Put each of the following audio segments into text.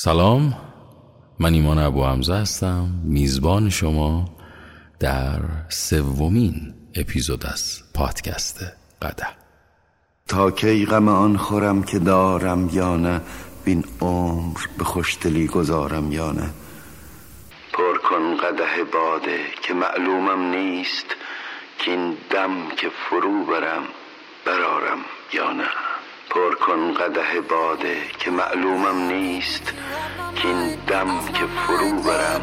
سلام من ایمان ابو حمزه هستم. میزبان شما در سومین اپیزود از پادکست قده تا کی غم آن خورم که دارم یا نه بین عمر به خوشدلی گذارم یا نه. پر کن قده باده که معلومم نیست که این دم که فرو برم برارم یا نه. پر کن قده باده که معلومم نیست که این دم که فرو برم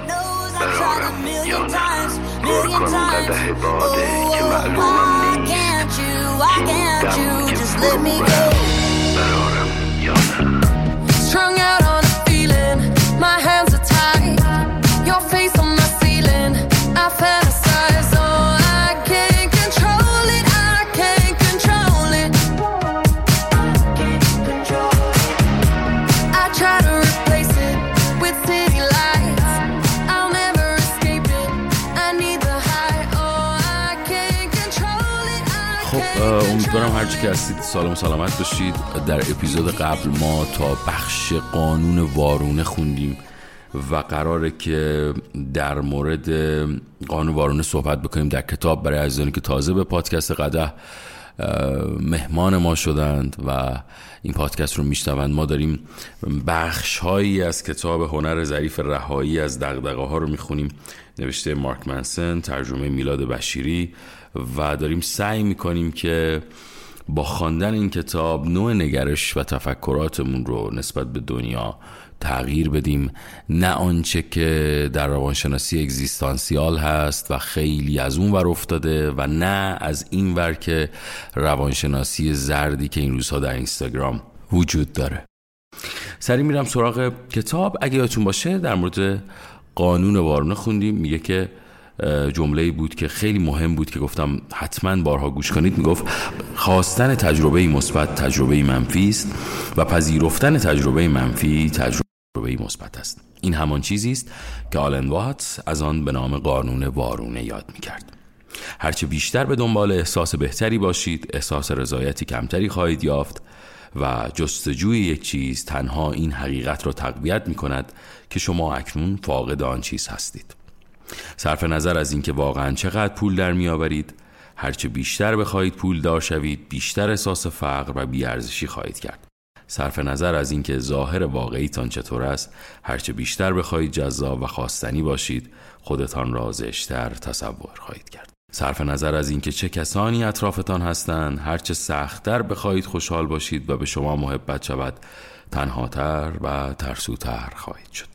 برارم یا نه. پر کن قده باده که معلومم نیست که این دم که فرو برم برارم یا نه. که هستید و سلامت باشید. در اپیزود قبل ما تا بخش قانون وارونه خوندیم و قراره که در مورد قانون وارونه صحبت بکنیم در کتاب برای عزیزانی که تازه به پادکست قده مهمان ما شدند و این پادکست رو میشنوند. ما داریم بخش هایی از کتاب هنر ظریف رهایی از دغدغه ها رو می‌خونیم. نوشته مارک منسن ترجمه میلاد بشیری و داریم سعی می‌کنیم که با خواندن این کتاب نوع نگرش و تفکراتمون رو نسبت به دنیا تغییر بدیم. نه آنچه که در روانشناسی اگزیستانسیال هست و خیلی از اون ور افتاده و نه از این ور که روانشناسی زردی که این روزها در اینستاگرام وجود داره. سری میرم سراغ کتاب. اگه یادتون باشه در مورد قانون وارونه خوندیم. میگه که جمله بود که خیلی مهم بود که گفتم حتما بارها گوش کنید. می‌گفت خواستن تجربه مثبت تجربه منفی است و پذیرفتن تجربه منفی تجربه مثبت است. این همان چیزی است که آلن واتس از آن به نام قانون وارونه یاد می‌کرد. هرچه بیشتر به دنبال احساس بهتری باشید احساس رضایتی کمتری خواهید یافت و جستجوی یک چیز تنها این حقیقت را تقویت می کند که شما اکنون فاقد آن چیز هستید. صرف نظر از اینکه واقعا چقدر پول در میآورید هرچه بیشتر بخواهید پول دار شوید بیشتر احساس فقر و بیارزشی خواهید کرد. صرف نظر از اینکه ظاهر واقعیتان چطور است هرچه بیشتر بخواهید جذاب و خواستنی باشید خودتان را زشتر تصور خواهید کرد. صرف نظر از اینکه چه کسانی اطرافتان هستند هرچه سختتر بخواهید خوشحال باشید و به شما محبت شود تنهاتر و ترسوتر خواهید شد.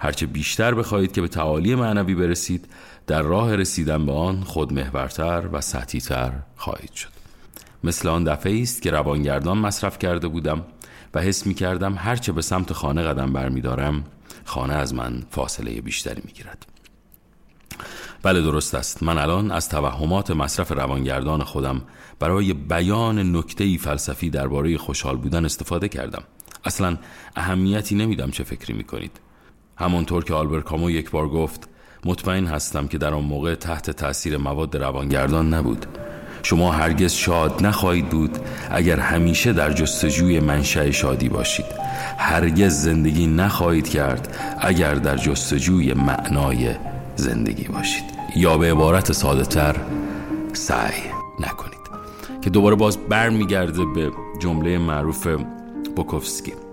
هرچه بیشتر بخواهید که به تعالی معنوی برسید در راه رسیدن به آن خودمحورتر و سطحیتر خواهید شد. مثل آن دفعه است که روانگردان مصرف کرده بودم و حس می کردم هرچه به سمت خانه قدم برمیدارم خانه از من فاصله بیشتری می گیرد. بله درست است. من الان از توهمات مصرف روانگردان خودم برای بیان نکته فلسفی درباره خوشحال بودن استفاده کردم. اصلا اهمیتی نمیدم چه فکری می‌کنید. همانطور که آلبر کامو یک بار گفت مطمئن هستم که در آن موقع تحت تاثیر مواد روانگردان نبود. شما هرگز شاد نخواهید بود اگر همیشه در جستجوی منشأ شادی باشید. هرگز زندگی نخواهید کرد اگر در جستجوی معنای زندگی باشید. یا به عبارت ساده تر سعی نکنید. که دوباره باز برمیگرده به جمله معروف بوکوفسکی.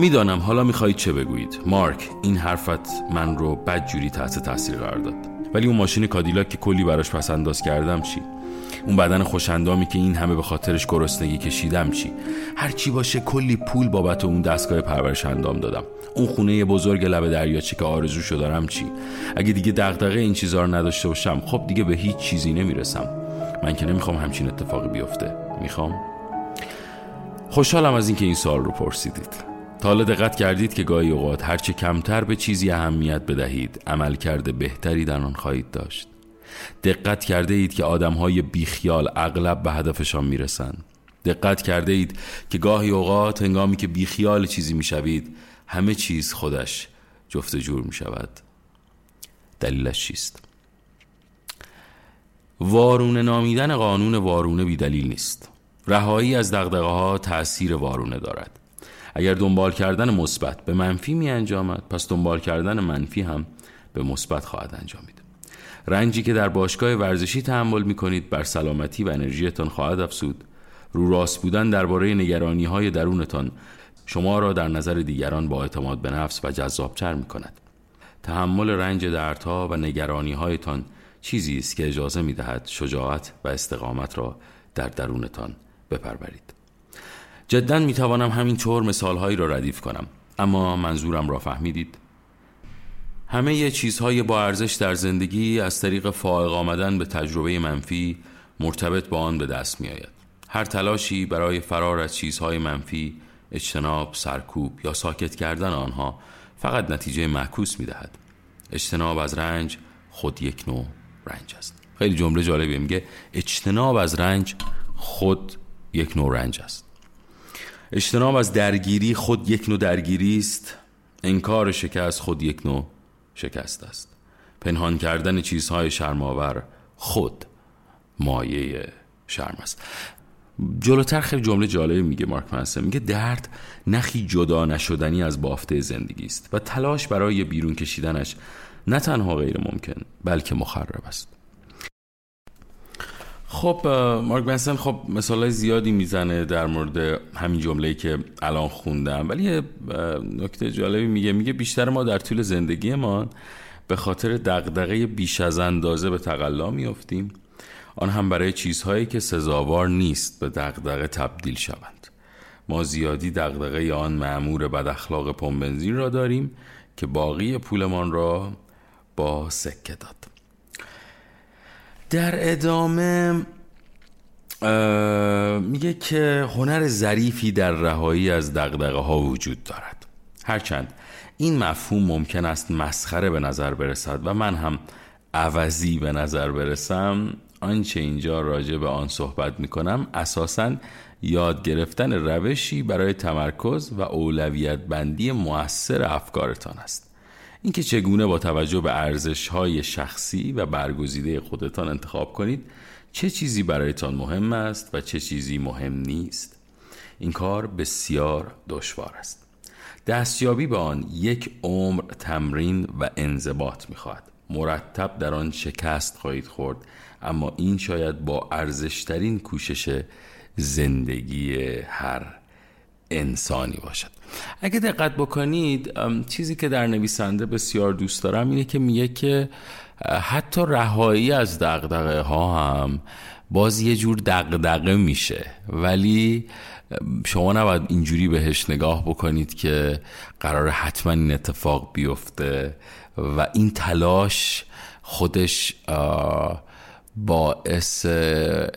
می‌دانم حالا می‌خواهید چه بگویید. مارک این حرفت من رو بدجوری تحت تاثیر قرار داد. ولی اون ماشین کادیلاک که کلی براش پس انداز کردم چی؟ اون بدن خوشندامی که این همه به خاطرش گرسنگی کشیدم چی؟ هر چی باشه کلی پول بابت اون دستگاه پرورش اندام دادم. اون خونه بزرگ لب دریاچه که آرزوشو دارم چی؟ اگه دیگه دغدغه این چیزا رو نداشته باشم خب دیگه به هیچ چیزی نمی‌رسم. من که نمی‌خوام همچین اتفاقی بیفته. می‌خوام؟ خوشحالم از اینکه این سال رو پرسیدید. تا حالا دقت کردید که گاهی اوقات هرچه کمتر به چیزی اهمیت بدهید عمل کرده بهتری در آن خواهید داشت. دقت کرده اید که آدم های بیخیال اغلب به هدفشان می‌رسند. دقت کرده اید که گاهی اوقات هنگامی که بیخیال چیزی می‌شوید همه چیز خودش جفت جور می شود دلیلش چیست؟ وارونه نامیدن قانون وارونه بی دلیل نیست. رهایی از دغدغه ها تأثیر وارونه دارد. اگر دنبال کردن مثبت به منفی می انجامد پس دنبال کردن منفی هم به مثبت خواهد انجامید. رنجی که در باشگاه ورزشی تحمل می کنید بر سلامتی و انرژیتان خواهد افزود. رو راست بودن درباره نگرانی های درونتان شما را در نظر دیگران با اعتماد به نفس و جذابتر می کند. تحمل رنج دردها و نگرانی هایتان چیزی است که اجازه می دهد شجاعت و استقامت را در درونتان بپرورید. جدا می توانم همین طور مثال هایی را ردیف کنم اما منظورم را فهمیدید همه چیزهای با ارزش در زندگی از طریق فائق آمدن به تجربه منفی مرتبط با آن به دست می آید. هر تلاشی برای فرار از چیزهای منفی اجتناب، سرکوب یا ساکت کردن آنها فقط نتیجه معکوس می دهد. اجتناب از رنج خود یک نوع رنج است خیلی جمله جالبی میگه اجتناب از رنج خود یک نوع رنج است اجتناب از درگیری خود یک نوع درگیری است. انکار شکست خود یک نوع شکست است. پنهان کردن چیزهای شرماور خود مایه شرم است. جلوتر خیلی جمله جالبی میگه مارک منسن. میگه درد نخی جدا نشدنی از بافته زندگی است و تلاش برای بیرون کشیدنش نه تنها غیر ممکن بلکه مخرب است. خب مارک منسن خب مثال زیادی می‌زنه در مورد همین جمله‌ای که الان خوندم. ولی نکته جالبی میگه. میگه بیشتر ما در طول زندگیمان به خاطر دغدغه بیش از اندازه به تقلا میافتیم. آن هم برای چیزهایی که سزاوار نیست به دغدغه تبدیل شوند. ما زیادی دغدغه آن معمور بد اخلاق پمبنزین را داریم که باقی پولمان را با سکه داد در ادامه میگه که هنر ظریفی در رهایی از دغدغه ها وجود دارد. هرچند این مفهوم ممکن است مسخره به نظر برسد و من هم عوضی به نظر برسم آنچه اینجا راجع به آن صحبت می کنم اساسا یاد گرفتن روشی برای تمرکز و اولویت بندی موثر افکارتان است. اینکه چگونه با توجه به ارزش های شخصی و برگزیده خودتان انتخاب کنید چه چیزی برایتان مهم است و چه چیزی مهم نیست. این کار بسیار دشوار است. دستیابی به آن یک عمر تمرین و انضباط می‌خواهد. مرتب در آن شکست خواهید خورد اما این شاید با ارزشترین کوشش زندگی هر انسانی باشد. اگه دقت بکنید چیزی که در نویسنده بسیار دوست دارم اینه که میگه که حتی رهایی از دقدقه ها هم باز یه جور دقدقه میشه. ولی شما نباید اینجوری بهش نگاه بکنید که قرار حتما این اتفاق بیفته و این تلاش خودش باعث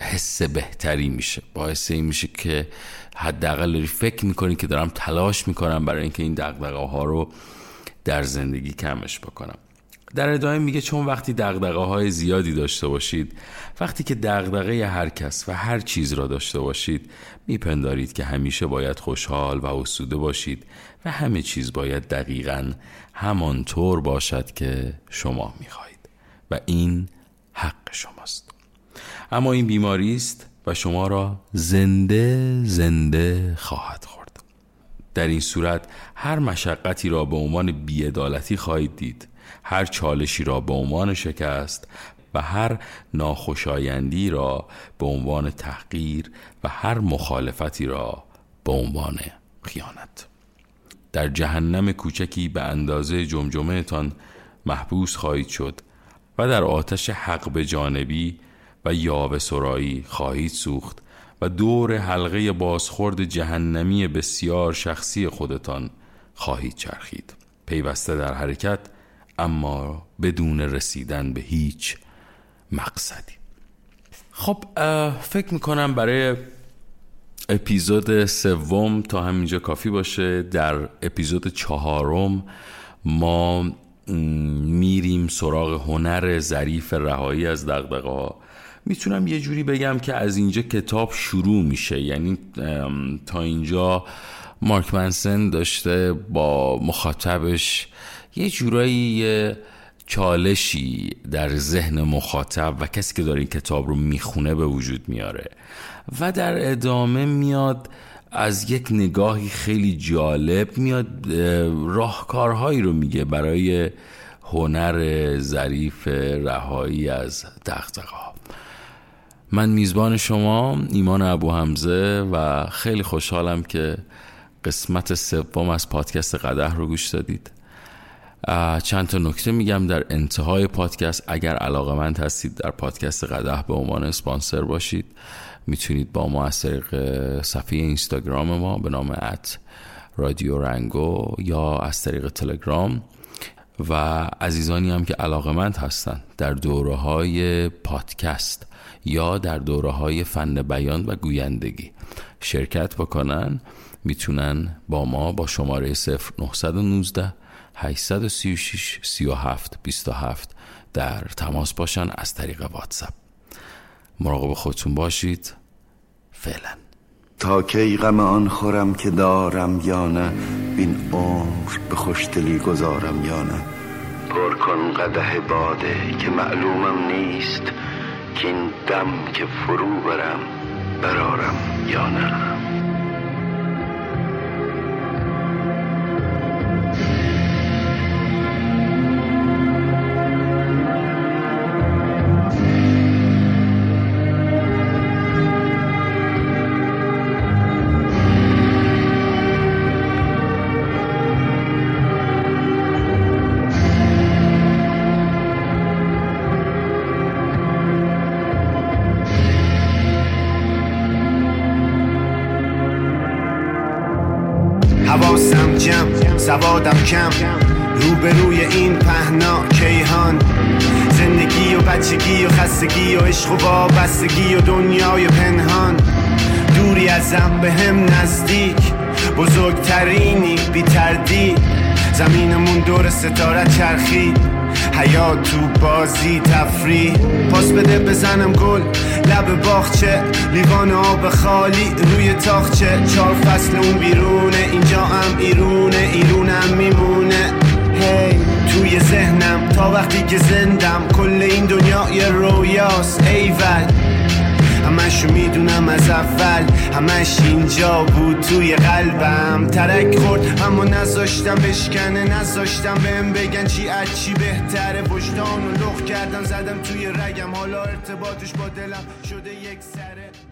حس بهتری میشه. باعث این میشه که حداقل داری فکر می‌کنی که دارم تلاش می‌کنم برای اینکه این دقدقه ها رو در زندگی کمش بکنم. در ادامه میگه چون وقتی دقدقه های زیادی داشته باشید وقتی که دقدقه هر کس و هر چیز را داشته باشید میپندارید که همیشه باید خوشحال و اسوده باشید و همه چیز باید دقیقا همانطور باشد که شما می‌خواهید. و این حق شماست. اما این بیماری است و شما را زنده زنده خواهد خورد. در این صورت هر مشقتی را به عنوان بیعدالتی خواهید دید هر چالشی را به عنوان شکست و هر ناخوشایندی را به عنوان تحقیر و هر مخالفتی را به عنوان خیانت. در جهنم کوچکی به اندازه جمجمه تان محبوس خواهید شد. در آتش حق به جانبی و یاوه سرایی خواهید سوخت و دور حلقه بازخورد جهنمی بسیار شخصی خودتان خواهید چرخید. پیوسته در حرکت اما بدون رسیدن به هیچ مقصدی. خب فکر می‌کنم برای اپیزود سوم تا همینجا کافی باشه. در اپیزود چهارم ما میریم سراغ هنر ظریف رهایی از دغدغه می‌تونم یه جوری بگم که از اینجا کتاب شروع میشه. یعنی تا اینجا مارک منسن داشته با مخاطبش یه جورایی چالشی در ذهن مخاطب و کسی که داره این کتاب رو می‌خونه به وجود میاره. و در ادامه میاد از یک نگاهی خیلی جالب میاد راهکارهایی رو میگه برای هنر ظریف رهایی از دغدغه من میزبان شما ایمان ابو حمزه و خیلی خوشحالم که قسمت سوم از پادکست قده رو گوش دادید. چند تا نکته میگم در انتهای پادکست. اگر علاقه مند هستید در پادکست قده به عنوان اسپانسر باشید می‌تونید با ما از طریق صفحه اینستاگرام ما به نام ات رادیو رنگو یا از طریق تلگرام. و عزیزانی هم که علاقه مند هستند در دوره های پادکست یا در دوره های فن بیان و گویندگی شرکت بکنن. می‌تونن با ما با شماره 0919 836 37 27 در تماس باشن از طریق واتساپ. مراقب خودتون باشید. فعلا. تا کی غم آن خورم که دارم یا نه بین عمر به خوشدلی گذارم یا نه. پر کن قده باده که معلومم نیست که این دم که فرو برم برارم یا نه. سوادم کم. روبروی این پهنا کیهان. زندگی و بچگی و خستگی و عشق و وابستگی و دنیای پنهان. دوری ازم به هم نزدیک. بزرگترینی بی تردید. زمینمون دور ستاره چرخی. حیات تو بازی تفریح. پاس بده بزنم گل لب باغچه. لیوان آب خالی روی تاخچه. چهار فصل اون بیرونه اینجا هم ایرونه ایرونم میمونه. هی توی ذهنم تا وقتی که زندم کل این دنیا یه رویاست. ایول همشو می‌دونم از اول. همش اینجا بود توی قلبم. ترک خورد اما نذاشتم بشکنه. نذاشتم بهم بگن چی از چی بهتره. وجدان و لخ کردم زدم توی رگم. حالا ارتباطش با دلم شده یک سره.